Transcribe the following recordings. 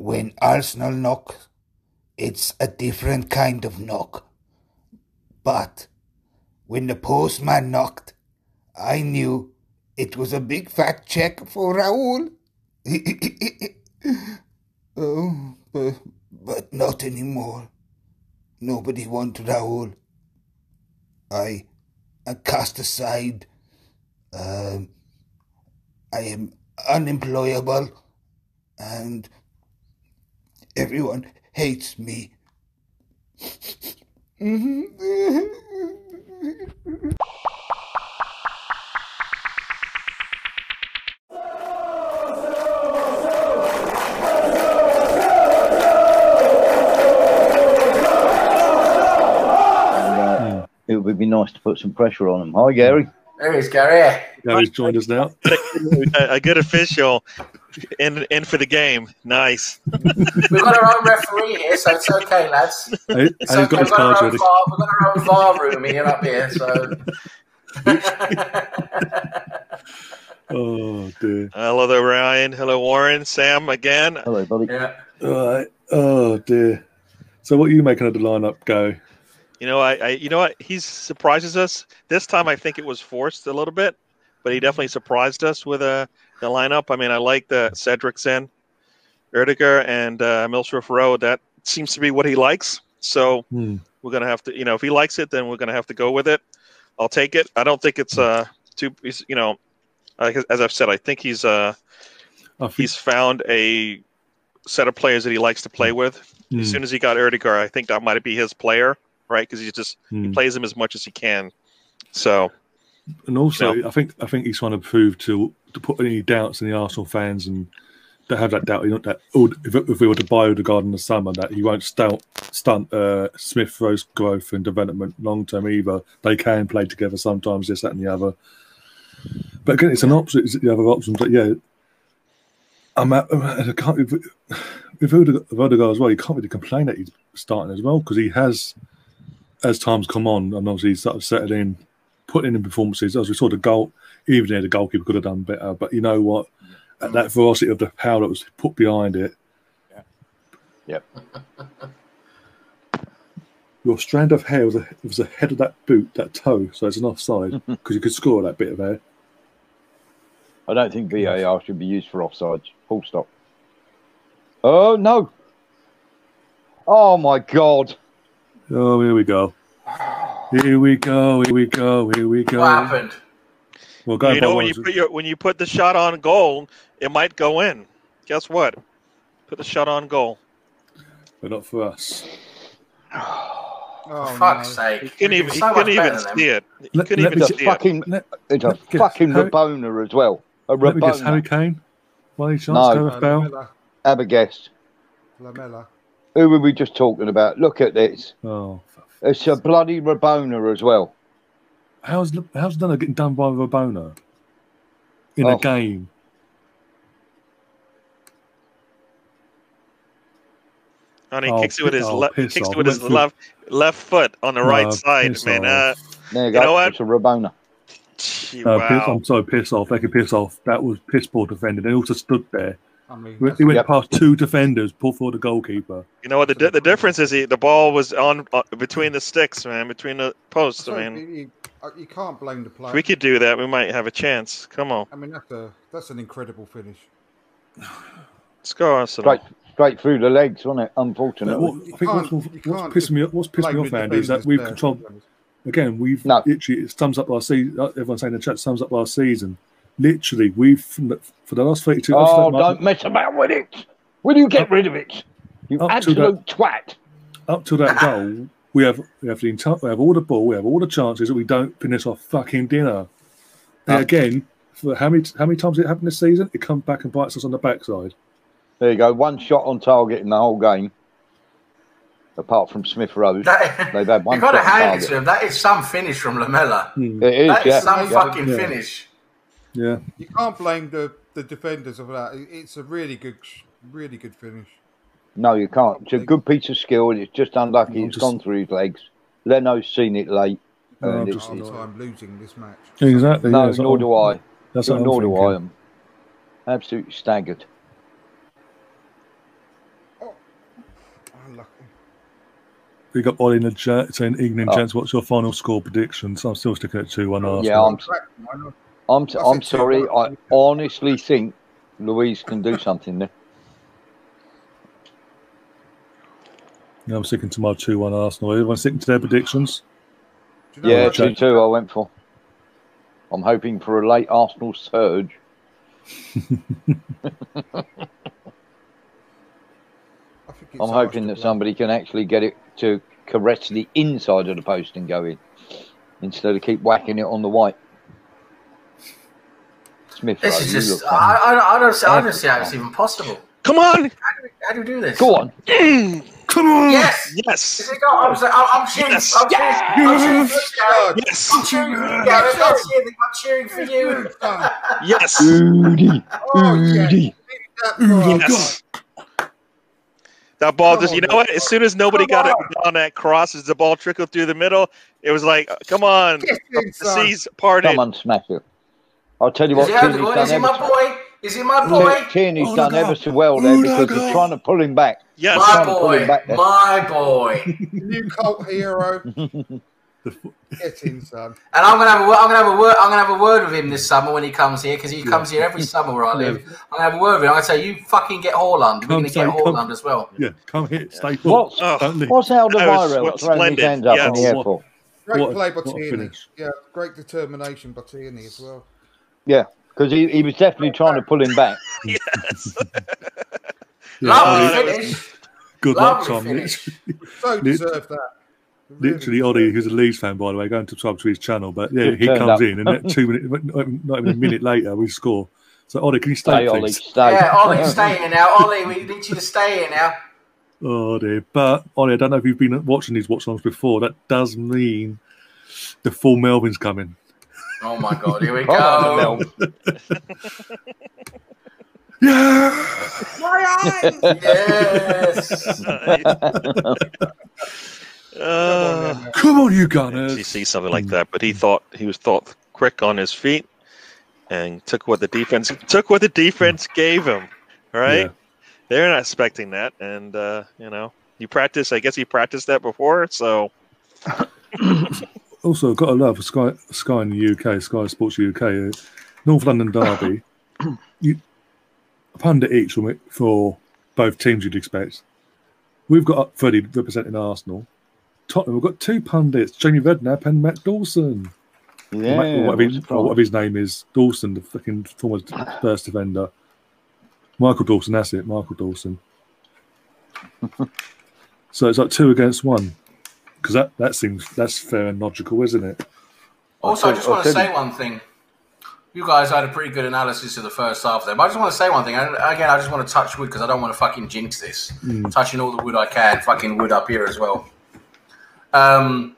when Arsenal knock, it's a different kind of knock. But when the postman knocked, I knew it was a big fat check for Raoul. oh, but, but not anymore. Nobody wants Raoul. I, I cast aside. Um, I am unemployable, and everyone hates me. Uh, It would be nice to put some pressure on him. Hi, Gary. There he is, Gary. Gary's joined us now. a, a good official in in for the game. Nice. We've got our own referee here, so it's okay, lads. Hey, It's okay. got We've got, our own ready. VAR, we've got our own VAR room here up here, so. Oh dear. Hello there, Ryan. Hello, Warren. Sam again. Hello, buddy. yeah. All right. Oh dear. So what are you making of the lineup go? You know, I, I you know what? He surprises us this time. I think it was forced a little bit, but he definitely surprised us with uh, the lineup. I mean, I like the Cedric's in, Odegaard, and uh, Milsworth Rowe. That seems to be what he likes. So Hmm. we're gonna have to, you know, if he likes it, then we're gonna have to go with it. I'll take it. I don't think it's uh too, you know, as I've said, I think he's uh he's found a set of players that he likes to play with. Hmm, As soon as he got Odegaard, I think that might be his player, right? Because he just he hmm. plays him as much as he can. So and also I think I think he's trying to prove to to put any doubts in the Arsenal fans and to have that doubt. You know that oh, if, if we were to buy Odegaard in the summer, that he won't stunt stunt uh, Smith Rowe's growth and development long term either. They can play together sometimes, this, that, and the other. But again, it's an option. It's the other option. But yeah, I'm at, I can't. Odegaard if Odegaard as well, you can't really complain that he's starting as well because he has, as times come on, and obviously he's sort of settled in, putting in performances. As we saw the goal, even there the goalkeeper could have done better. But you know what? At that velocity of the power that was put behind it. Yeah. Yep. Your strand of hair was, a, was ahead of that boot, that toe, so it's an offside because you could score that bit of hair. I don't think VAR should be used for offsides. Full stop. Oh, no. Oh, my God. Oh, here we go. Here we go. Here we go. Here we go. What happened? Well, go you know when you put your when you put the shot on goal, it might go in. Guess what? Put the shot on goal. but not for us. Oh, For fuck's no. sake. He couldn't You're even he so much couldn't even see it. He Let- couldn't let even me It's a see it. fucking, Let, it's a let guess, fucking Harry- Rabona as well. A let me guess, Harry Rabona. Kane? By any chance? No. Gareth Lamela. Have a guess. Lamela. Who were we just talking about? Look at this. Oh, It's a bloody Rabona as well. how's how's Dunner getting done by Rabona in Oh. a game? And he Oh, kicks it with his oh, left kicks it with his left left foot on the right Oh, side, piss man. Uh. There you You go. know what? It's a Rabona. gee, No, piss. I'm so piss off. They can piss off. That was piss poor defending. They also stood there. I mean, He went- He went Yep. past two defenders, pulled for the goalkeeper. You know what? The, di- the difference is he, the ball was on uh, between the sticks, man, between the posts. so I mean, you, you, uh, can't blame the if player. we could do that, we might have a chance. Come on, I mean, that's a that's an incredible finish. let's go, Arsenal. Straight, straight through the legs, wasn't it? But Unfortunately. what, I think what's, can't- what's, what's pissing me what's pissing me off, the Andy, is that we've controlled to be honest. again. We've No. literally it sums up last season. Everyone's saying in the chat sums up last season. Literally, we've for the last thirty-two. Oh, don't mess about with it. Will you get rid of it? You Up to absolute twat. up to that goal, we have we have the entire, we have all the ball, we have all the chances that we don't finish off fucking dinner. And No. again, for how many how many times it happened this season? It comes back and bites us on the backside. There you go. One shot on target in the whole game. Apart from Smith Rowe. That, They've had one You've got to hand it to him. That is some finish from Lamela. Hmm. It is, That is yeah. some yeah. fucking Yeah. finish. Yeah, You can't blame the, the defenders of that. It's a really good, really good finish. No, you can't. It's a good piece of skill. It's just unlucky. I'm It's just- gone through his legs. Leno's seen it late. No, and I'm just- Hard it's- time losing this match. exactly. no, yeah, nor I'm- do I. That's what I'm nor do I. thinking. am absolutely staggered. Oh, unlucky. We got Ollie in the chat saying, "Evening, Oh. gents. What's your final score prediction?" So I'm still sticking at two-one Yeah, I'm, Why not? I'm, That's I'm sorry. I honestly think Luiz can do something there. Yeah, I'm sticking to my two-one Arsenal. Everyone sticking to their predictions. You know Yeah, two two. I went for. I'm hoping for a late Arsenal surge. I think it's I'm hoping that somebody can actually get it to caress the inside of the post and go in instead of keep whacking it on the white. Smith, This Rowe, is just. look I, funny. I, I don't see. I don't see how it's even possible. Come on. How do we, how do we do this? Go on. Mm. Come on! Yes. Yes. Is it not? I'm, saying- I'm, I'm cheering. Yes. I'm cheering. I'm cheering for you, Gary. Yes. I'm cheering for you, Gary. I'm cheering, I'm cheering for you. Yes. Rudy, Oh, yeah. Rudy. That far. Yes. That ball Come just, you on, know what? man. As soon as nobody Come got it on. on that cross, as the ball trickled through the middle, it was like, uh, come on, Get uh, in, the son. seas parted. Come on, smash it. I'll tell you Is what, he, done is he ever my so, boy? Is he my boy? Tierney's Oh, done look ever so well there Oh, because look they're trying to pull him back. Yes. My trying pull him boy. back there. My boy. New cult hero. The f- Get in, son. And I'm gonna have a word. I'm gonna have a word. I'm gonna have a word with him this summer when he comes here because he comes here every summer where I live. I'm gonna have a word with him. I'm gonna say, "You fucking get Haaland. We're gonna get say, come. Haaland as well." yeah, come hit, stay put. What's, Oh, Don't what's That was Alderweireld throwing splendid, his hands up yes. in the air for? Great What play by what Tierney. Yeah, great determination by Tierney as well. Yeah, because he, he was definitely trying to pull him back. yes. Yeah, Lovely finish. Good luck, Lovely Tom. finish. So Lit- deserved that. Really Literally, Ollie, who's a Leeds fan, by the way, going to subscribe to his channel. But yeah, he comes up. in, and two minutes, not even a minute later, we score. So, Ollie, can you stay, Stay, Ollie, please? stay. Yeah, Ollie, stay here now. Ollie, we need you to stay here now. Oh dear. But Ollie, I don't know if you've been watching these watch songs before. That does mean the full Melvin's coming. Oh my God, here we Come on, go. Mel. Yeah. Yes. Uh, Come on, you you He sees something like that, but he thought he was thought quick on his feet and took what the defense took what the defense gave him. Right? Yeah. They're not expecting that, and uh, you know, you practice. I guess you practiced that before, so Also, got to love Sky, Sky in the UK, Sky Sports UK, uh, North London Derby. you, a pundit each from it for both teams you'd expect. We've got Freddie representing Arsenal. Tottenham, we've got two pundits, Jamie Redknapp and Matt Dawson. Yeah, Or whatever, his, or whatever his name is, Dawson, the fucking former first defender. Michael Dawson, that's it, Michael Dawson. so it's like two against one. Because that, that seems that's fair and logical, isn't it? Also, I I'll just want to I'll say one thing. You guys had a pretty good analysis of the first half there, but I just want to say one thing. And again, I just want to touch wood because I don't want to fucking jinx this. Touching all the wood I can, fucking wood up here as well. Um,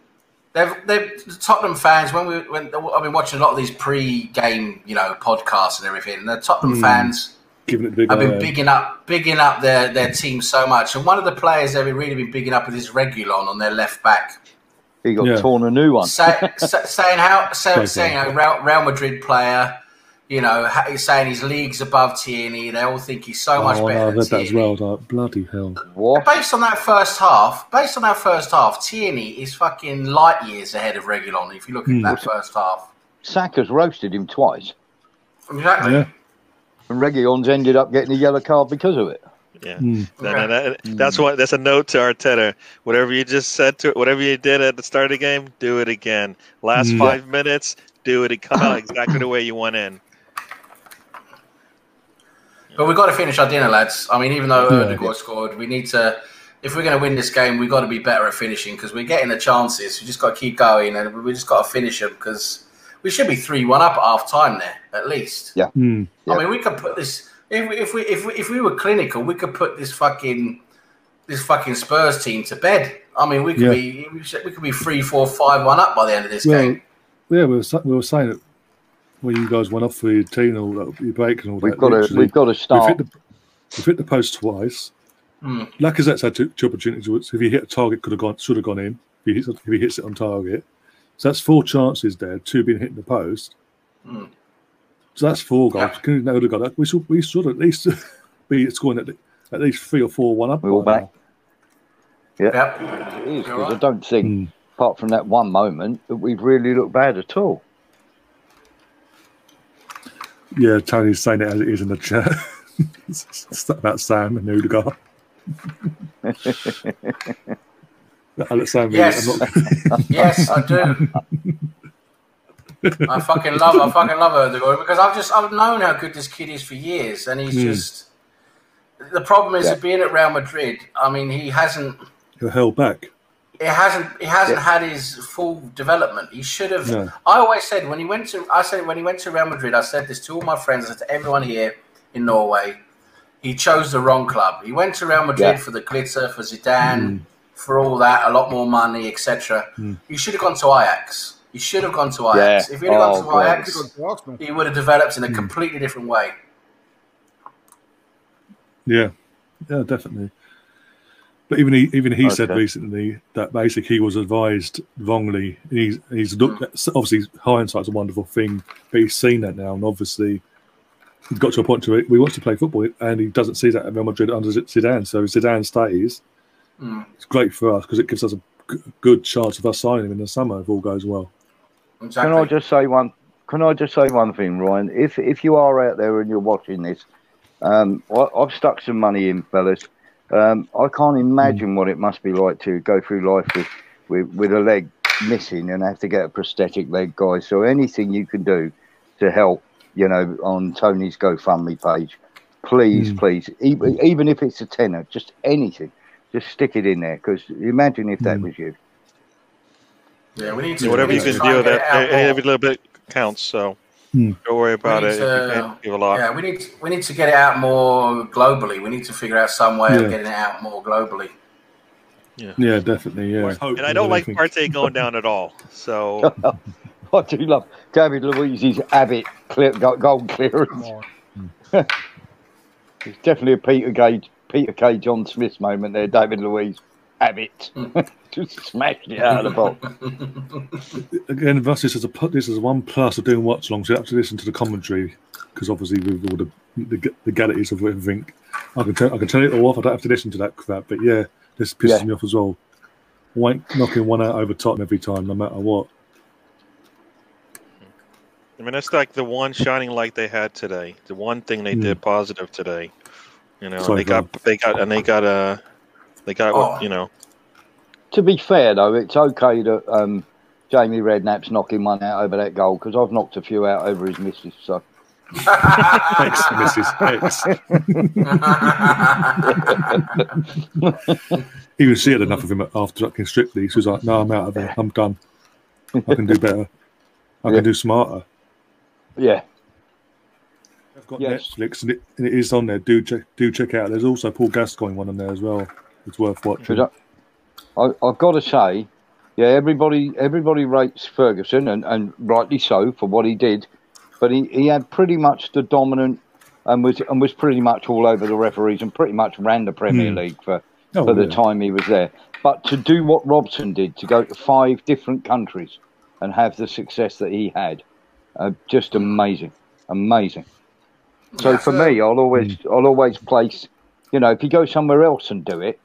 they've, they've the Tottenham fans when we when I've been watching a lot of these pre-game, you know, podcasts and everything. And the Tottenham fans Giving it the big have been eye. bigging up, bigging up their their team so much. And one of the players they've really been bigging up is Reguilon on their left back. He got Yeah. torn a new one. say, sa- saying how say, saying a Real, Real Madrid player, you know, ha- he's saying his league's above Tierney. They all think he's so much Oh, better no, I than read that as well. Like, bloody hell. What? Based on that first half, based on that first half, Tierney is fucking light years ahead of Reguilon. If you look at Hmm. that first half, Saka's roasted him twice, exactly. Yeah. And Reguilon's ended up getting a yellow card because of it. yeah. Mm. No, no, no, That's what. That's a note to Arteta. Whatever you just said to, whatever you did at the start of the game, do it again. Last Mm. five minutes, do it. Come out exactly the way you went in. But we've got to finish our dinner, lads. I mean, even though Yeah. Odegaard scored, we need to. If we're going to win this game, we've got to be better at finishing because we're getting the chances. We just got to keep going and we just got to finish them because we should be three-one up at half time there at least. Mm. Yeah. I mean, we could put this if we, if we if we if we were clinical, we could put this fucking this fucking Spurs team to bed. I mean, we could Yeah. be we, should, we could be three, four, five, one up by the end of this Well, game. yeah, we were, sa- we were saying it when you guys went off for your team and all that, your break and all We've that. got to, we've got to we've, start. hit the, we've hit the post twice. Hmm. Lacazette's had two, two opportunities. which If he hit a target, could have gone, should have gone in. If he hits, if he hits it on target, so that's four chances there. Two being hit in the post. Hmm. So that's four goals. Yeah. Couldn't have got that. We should we should at least be scoring at, at least three or four one up. We're all by back. Yep. It is, You're 'cause I don't think, Hmm. apart from that one moment, that we've really looked bad at all. Yeah, Tony's saying it as it is in the chat. It's about Sam and Odegaard. I let Sam. Yes. I'm not- Yes, I do. I fucking love, I fucking love Odegaard because I've just, I've known how good this kid is for years, and he's Hmm. just. The problem is Yeah. that being at Real Madrid. I mean, he hasn't, You're held back. he hasn't, he hasn't Yeah. had his full development. He should have. No. I always said when he went to, I said when he went to Real Madrid, I said this to all my friends, I said to everyone here in Norway, he chose the wrong club. He went to Real Madrid Yeah. for the glitter, for Zidane, for all that, a lot more money, etc. Mm. He should have gone to Ajax. You should have gone to Ajax. Yeah. If he had Oh, gone to God. Ajax, He's gone to he would have developed in a completely different way. Yeah, yeah, definitely. But even he, even he said recently that basically he was advised wrongly. He's he's looked at, obviously hindsight's a wonderful thing, but he's seen that now, and obviously he got to a point to it. We wants to play football, and he doesn't see that at Real Madrid under Zidane. So if Zidane stays, Mm. it's great for us because it gives us a g- good chance of us signing him in the summer if all goes well. Exactly. Can I just say one? Can I just say one thing, Ryan? If if you are out there and you're watching this, um, I, I've stuck some money in, fellas. Um, I can't imagine what it must be like to go through life with, with with a leg missing and have to get a prosthetic leg, guys. So anything you can do to help, you know, on Tony's GoFundMe page, please, Mm. please, even, even if it's a tenner, just anything, just stick it in there. Because imagine if that Mm. was you. yeah, we need to. Whatever you can try do, and get that it every little bit counts. So Hmm. don't worry about it. need If you to- can't give a lot. Yeah, we need we need to get it out more globally. We need to figure out some way Yeah. of getting it out more globally. Yeah, definitely. Yeah, And I don't like Partey going down at all. So I do love David Luiz's Abbott clear, go- goal clearance. It's definitely a Peter Gage, Peter K. John Smith moment there. David Luiz Abbott just smashed it out of the box. again, thus this is a pl- this is one plus of doing watch along. So you have to listen to the commentary because obviously with all the the g- legalities of everything, I can turn I can turn it all off. I don't have to listen to that crap. But yeah, this pisses Yeah. me off as well. Wank knocking one out over Tottenham every time, no matter what. I mean, that's like the one shining light they had today. The one thing they Hmm. did positive today. You know, Sorry, they got they got and they got uh they got Oh. you know To be fair though, it's okay that um, Jamie Redknapp's knocking one out over that goal because I've knocked a few out over his misses. So X, Mrs. X. Even she had enough of him after fucking Strictly. She was like, "No, I'm out of there. I'm done. I can do better. I Yeah. can do smarter." yeah, I've got Yes. Netflix and it, and it is on there. Do check, do check out. There's also Paul Gascoigne one on there as well. It's worth watching. I, I, I've got to say, yeah, everybody everybody rates Ferguson and, and rightly so for what he did, but he, he had pretty much the dominant and was and was pretty much all over the referees and pretty much ran the Premier Hmm. League for, Oh, for the yeah. time he was there. But to do what Robson did, to go to five different countries and have the success that he had, uh, just amazing, amazing. So Yeah. for me, I'll always I'll always place, you know, if you go somewhere else and do it,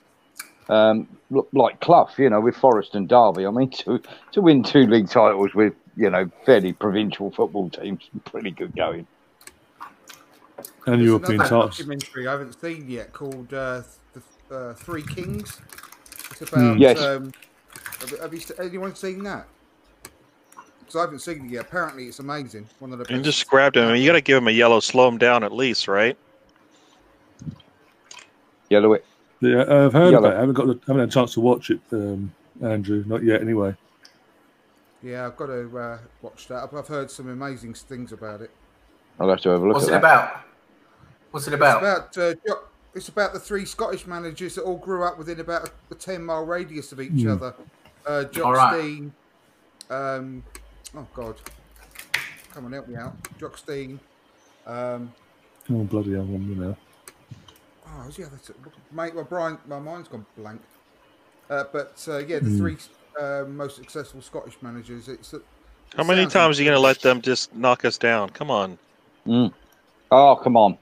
um, like Clough, you know, with Forest and Derby. I mean, to to win two league titles with you know fairly provincial football teams, pretty good going. and There's European another titles. documentary I haven't seen yet called uh, the uh, Three Kings. It's about. Hmm. Yes. Um, have, have you, anyone seen that? Because I haven't seen it yet. Apparently, it's amazing. One of the you best. just grabbed him. I mean, you got to give him a yellow, slow him down at least, right? Yellow it. Yeah, I've heard Yellow. about it. I haven't got the, haven't had a chance to watch it, um, Andrew. Not yet, anyway. Yeah, I've got to uh, watch that. I've, I've heard some amazing things about it. I'll have to have a look What's at it that. about? What's it It's about? about uh, it's about the three Scottish managers that all grew up within about a, a ten mile radius of each Hmm. other. Uh, Jock All right. Stein. Um, oh God, come on, help me out. Jock Stein. Um, Oh bloody hell! You know. oh, who's the other? Two? Mate, my brain, my mind's gone blank. Uh, but uh, yeah, the Hmm. three uh, most successful Scottish managers. It's uh, How many sounds times are you going to let them just knock us down? Come on. Mm. Oh come on!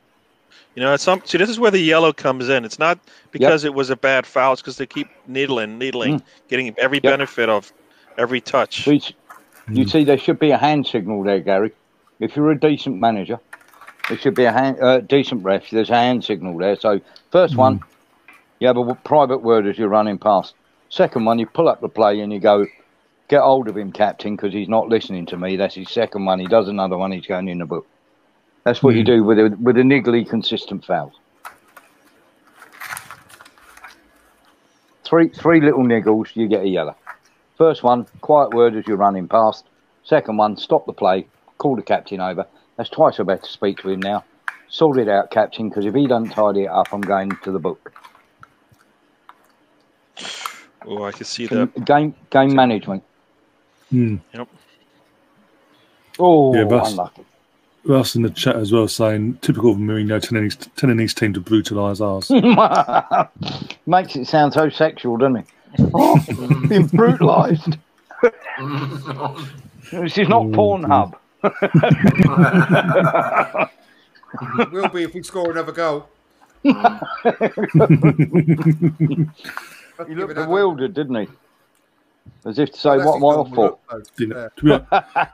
You know, some see this is where the yellow comes in. It's not because it was a bad foul; it's because they keep needling, needling, getting every benefit of every touch. So it's- You see, there should be a hand signal there, Gary. If you're a decent manager, there should be a hand, uh, decent ref. There's a hand signal there. So first one, you have a private word as you're running past. Second one, you pull up the play and you go, get hold of him, captain, because he's not listening to me. That's his second one. He does another one. He's going in the book. That's what you do with a, with a niggly, consistent foul. Three three little niggles, you get a yellow. First one, quiet word as you're running past. Second one, stop the play, call the captain over. That's twice I've had to speak to him now. Sort it out, captain, because if he doesn't tidy it up, I'm going to the book. Oh, I can see Game that. game, game management. Hmm. Yep. Oh, Yeah, but- unlucky. Russ in the chat as well saying typical of Mourinho telling his, telling his team to brutalise ours. Makes it sound so sexual, doesn't it? Oh, being brutalised. this is not oh, Pornhub. It will be if we score another goal. He looked it up. bewildered, didn't he? As if to say, That's what his am I off for? to You be know, to, be, hon-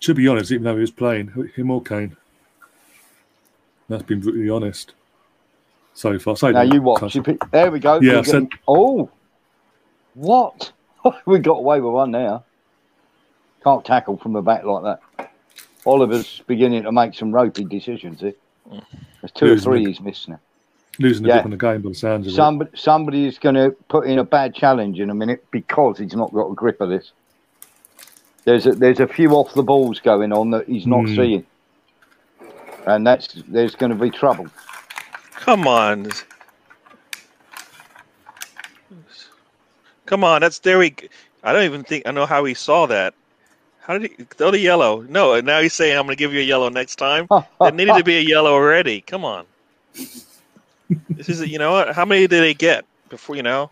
to be honest, even though he was playing, him or Kane, that's been brutally honest so far. So Now you watch. You pick, there we go. Yeah, I said- oh, what? we got away with one now. Can't tackle from the back like that. Oliver's beginning to make some ropey decisions here. There's two or three it. he's missed now. losing the Yeah. grip on the game by the sounds of it. Somebody, somebody is going to put in a bad challenge in a minute because he's not got a grip of this. There's a, there's a few off the balls going on that he's not Hmm. seeing, and that's there's going to be trouble. Come on. Come on, that's there we. g- I don't even think I know how he saw that. How did he throw the yellow? No, and now he's saying I'm going to give you a yellow next time. There needed to be a yellow already. Come on. This is you know what? How many did they get before you know?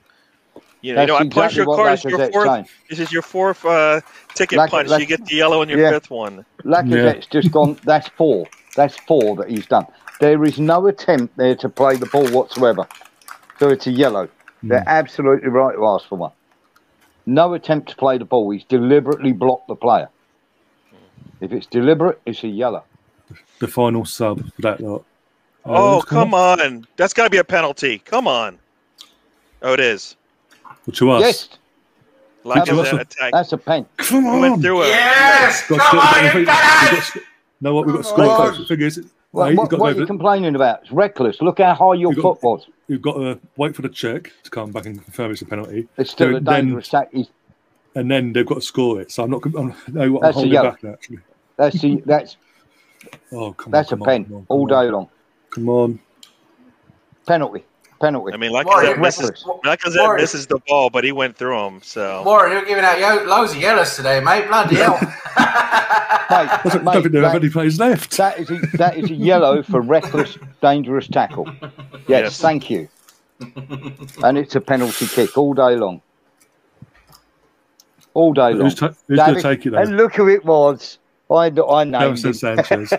You know, you know I punch exactly your what card. This is your fourth. saying. This is your fourth uh, ticket Lac- punch. Lac- you get the yellow in your Yeah. fifth one. Lacazette's just gone. That's four. That's four that he's done. There is no attempt there to play the ball whatsoever. So it's a yellow. They're hmm. absolutely right to ask for one. No attempt to play the ball. He's deliberately blocked the player. If it's deliberate, it's a yellow. the final sub for that lot. Oh, come on. That's got to be a penalty. Come on. Oh, it is. Well, to us, Yes, Like That was a- attack. that's a pen. come on. went through it. Yes! Got Come on, we've you got- got we've it! got sc- No, what we've got Come score. on. The thing What, what, are you complaining about? It's reckless. Look how high your got- foot was. you've got to wait for the check to come back and confirm it's a penalty, It's still a Then- then- dangerous tack. And then they've got to score it. So I'm not. I'm, no, I'm a holding back actually. that's the, that's Oh, come that's a on, come pen on, come all on. day long. Come on. Penalty. Penalty. I mean, like Warren, misses, reckless. Lacazette Warren. misses the ball, but he went through him. So Warren, you're giving out yo- loads of yellows today, mate. Bloody hell. Mate, I don't mate, think there are any players left. That is a, that is a yellow for reckless, dangerous tackle. Yes, Yes. thank you. And it's a penalty kick all day long. All day long. Who's, ta- who's going David- to take it and look who it was. I, I named Davinson him. Sanchez.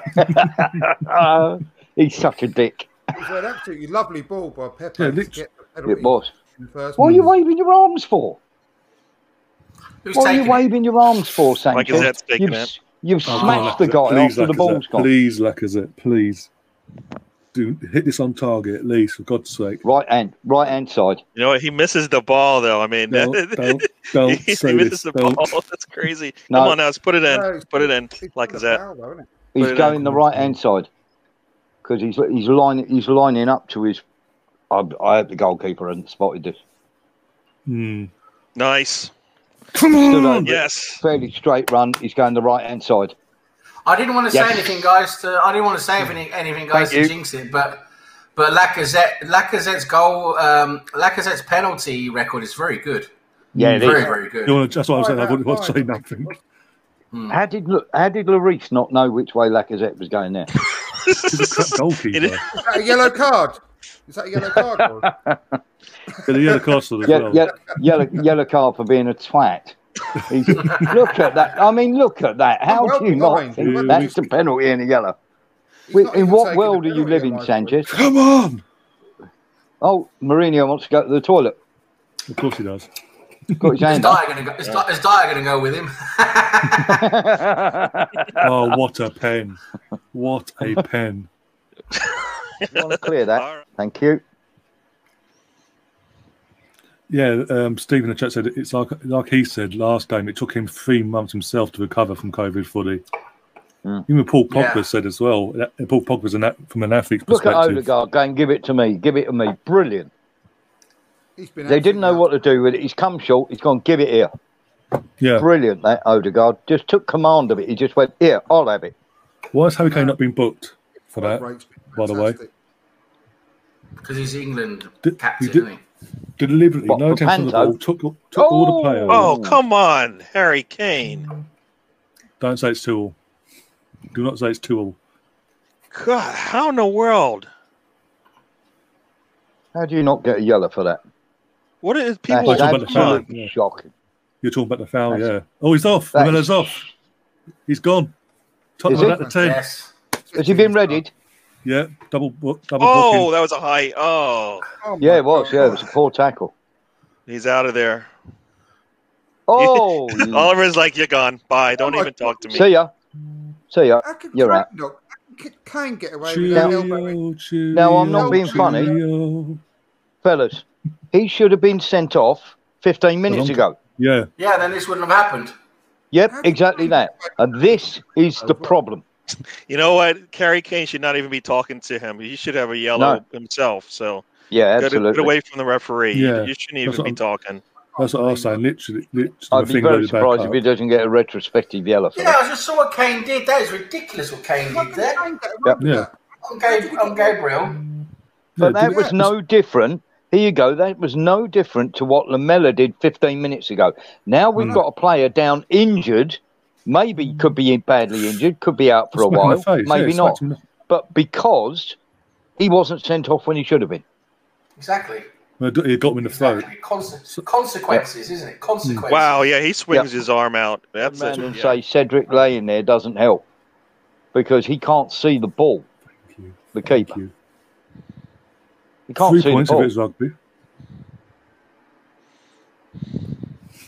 Uh, he's such a dick. It was an absolutely lovely ball by Pepe Yeah, to get the It was. in first What are you waving your arms for? Who's What are you taking it? waving your arms for, Sanchez? Lacazette's taking You've, it. you've Oh, smashed come the guy please, after the ball's gone. Please, Lacazette, please. Do hit this on target at least, for God's sake. Right hand, right hand side. you know what? He misses the ball, though. I mean, Don't, don't, don't he say misses this. the Don't. ball. That's crazy. No. Come on now, let's put it in. No, put it in. Like still a that. foul, though, isn't it? He's going in. the right hand side because he's he's lining he's lining up to his. I, I hope the goalkeeper hasn't spotted this. Hmm. Nice. Come Stood on! over, Yes. fairly straight run. He's going the right hand side. I didn't want to say anything, guys. To I didn't want to say anything, anything guys, Thank to you. jinx it. But but Lacazette, Lacazette's goal, um, Lacazette's penalty record is very good. Yeah, it very is. very good. You wanna- that's what I was saying. I Right, wouldn't want to say nothing. How did look? How did Lloris not know which way Lacazette was going there? He's a crap goalkeeper. It is- Is that a yellow card? Is that a yellow card? Or? But he had a castle as well. yeah, yellow yellow card for being a twat. Look at that. I mean, look at that. How Well do you not designed. think Well that's a penalty and a yellow? He's Wait, in what world the are you penalty, living. Sanchez? Come on! Oh, Mourinho wants to go to the toilet. Of course he does. Got his Is hand. Dier gonna go? Is, Di- is Dier gonna go with him? Oh, what a pen! What a pen! You want to clear that? All right. Thank you. Yeah, um, Stephen in the chat said it's like like he said last game. It took him three months himself to recover from COVID footy. Mm. Even Paul Pogba Yeah. said as well. that- Paul Pogba's an, from an athlete's Look at perspective. Odegaard going, give it to me, give it to me. Brilliant. He's been They didn't know absolutely what to do with it. He's come short. He's gone, give it here. Yeah. Brilliant, that Odegaard. Just took command of it. He just went, here, I'll have it. Why has Harry Kane not been booked for that? by the way. Because he's England Did- captain, he did- isn't he? Deliberately, What, no for attention to the ball. Took took all the Oh! players. Oh, come on, Harry Kane. Don't say it's two all. Do not say it's two all. God, how in the world? How do you not get a yellow for that? What is That's people? talking about the foul. on. absolutely shocking. You're talking about the foul, That's- yeah. Oh, he's off. That's- Miller's off. He's gone. Tottenham Is are he? the ten. Yes. Has he been readied? Yeah, double bo- double Oh, booking. that was a high. Oh, Oh Yeah, it was. God. Yeah, it was a poor tackle. he's out of there. Oh, Oliver's like, you're gone. Bye. Don't Oh, even talk to me. see ya. See ya. Can You're right. out. not- can Kane get away with that elbow? Cheerio, Now, I'm not being funny. Fellas, he should have been sent off 15 minutes ago. Yeah, Yeah, then this wouldn't have happened. Yep, exactly that. And this is the problem. You know what? Harry Kane should not even be talking to him. He should have a yellow No. himself. So Yeah, get, absolutely. get away from the referee. You- Yeah, you, shouldn't even be I'm- talking. that's what I was saying. Literally, literally I'd my be very surprised if he doesn't get a retrospective yellow Yeah, that. I just saw what Kane did. That is ridiculous what Kane did can there. Kane get away Yep. Yeah. On, Gab- on Gabriel. But Yeah, that did- was no different. Here you go. That was no different to what Lamela did 15 minutes ago. Now we've Mm. got a player down injured. Maybe could be badly injured, could be out for a smack him in while, face, maybe yeah, not. smacked him in the- But because he wasn't sent off when he should have been. Exactly. Well, He got him in the throat. Exactly. Conse- consequences, isn't it? Consequences. Wow. Yeah, he swings his arm out. That's man it. and Yeah. say Cedric laying there doesn't help because he can't see the ball. Thank you. The Thank keeper, you. He can't Three see the points if it's rugby.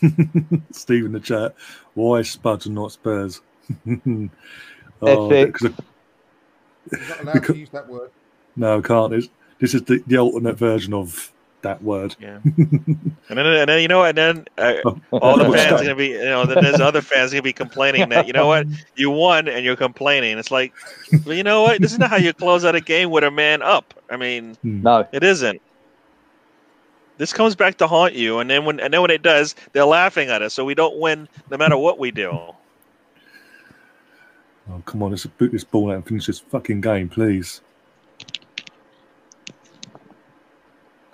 Steve in the chat. Why Spuds and not Spurs? oh, Ethics. 'cause of- He's not allowed Because- to use that word. no, I can't. It's, this is the, the alternate version of that word. Yeah. and then, and then you know, and then uh, all the fans are gonna be, you know, then there's other fans gonna be complaining that you know what, you won and you're complaining. It's like, well, you know what, this is not how you close out a game with a man up. I mean, No, it isn't. This comes back to haunt you, and then when and then when it does, they're laughing at us, so we don't win no matter what we do. Oh, come on, let's boot this ball out and finish this fucking game, please.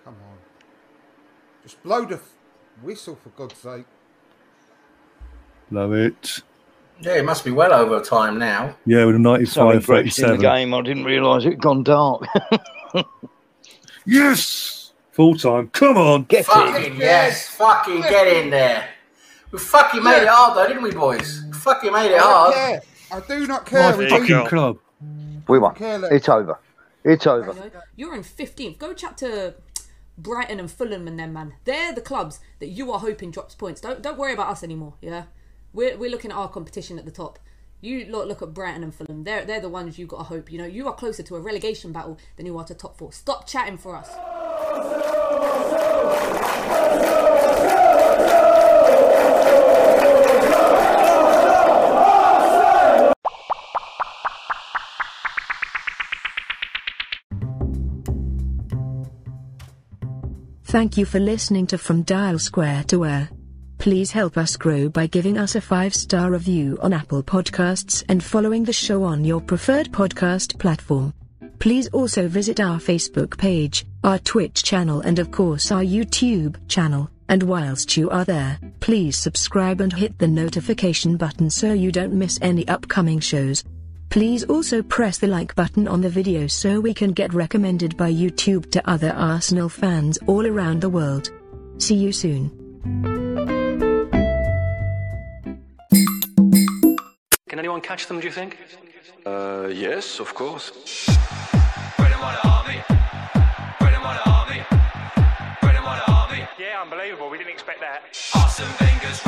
Come on. Just blow the f- whistle for God's sake. Love it. Yeah, it must be well over time now. Yeah, with a so 95 engrossed in the game, I didn't realise it had gone dark. Yes! Full time. Come on. Get it. Fucking yes. Fucking get in there. We fucking made it hard though, didn't we, boys? We fucking made it don't hard. care. I do not care. There We you fucking club. We won. It's over. It's over. You know, You're in 15th. Go chat to Brighton and Fulham and them, man. They're the clubs that you are hoping drops points. Don't don't worry about us anymore. Yeah, we're we're looking at our competition at the top. You look look at Brighton and Fulham. They're they're the ones you got to hope. You know, you are closer to a relegation battle than you are to top four. Stop chatting for us. Thank you for listening to From Dial Square to Where. Please help us grow by giving us a five star review on Apple Podcasts and following the show on your preferred podcast platform. Please also visit our Facebook page, our Twitch channel, and of course our YouTube channel. And whilst you are there, please subscribe and hit the notification button so you don't miss any upcoming shows. Please also press the like button on the video so we can get recommended by YouTube to other Arsenal fans all around the world. See you soon. Can anyone catch them, do you think? Uh, yes, of course. Yeah, unbelievable. We didn't expect that. Arsene Wenger's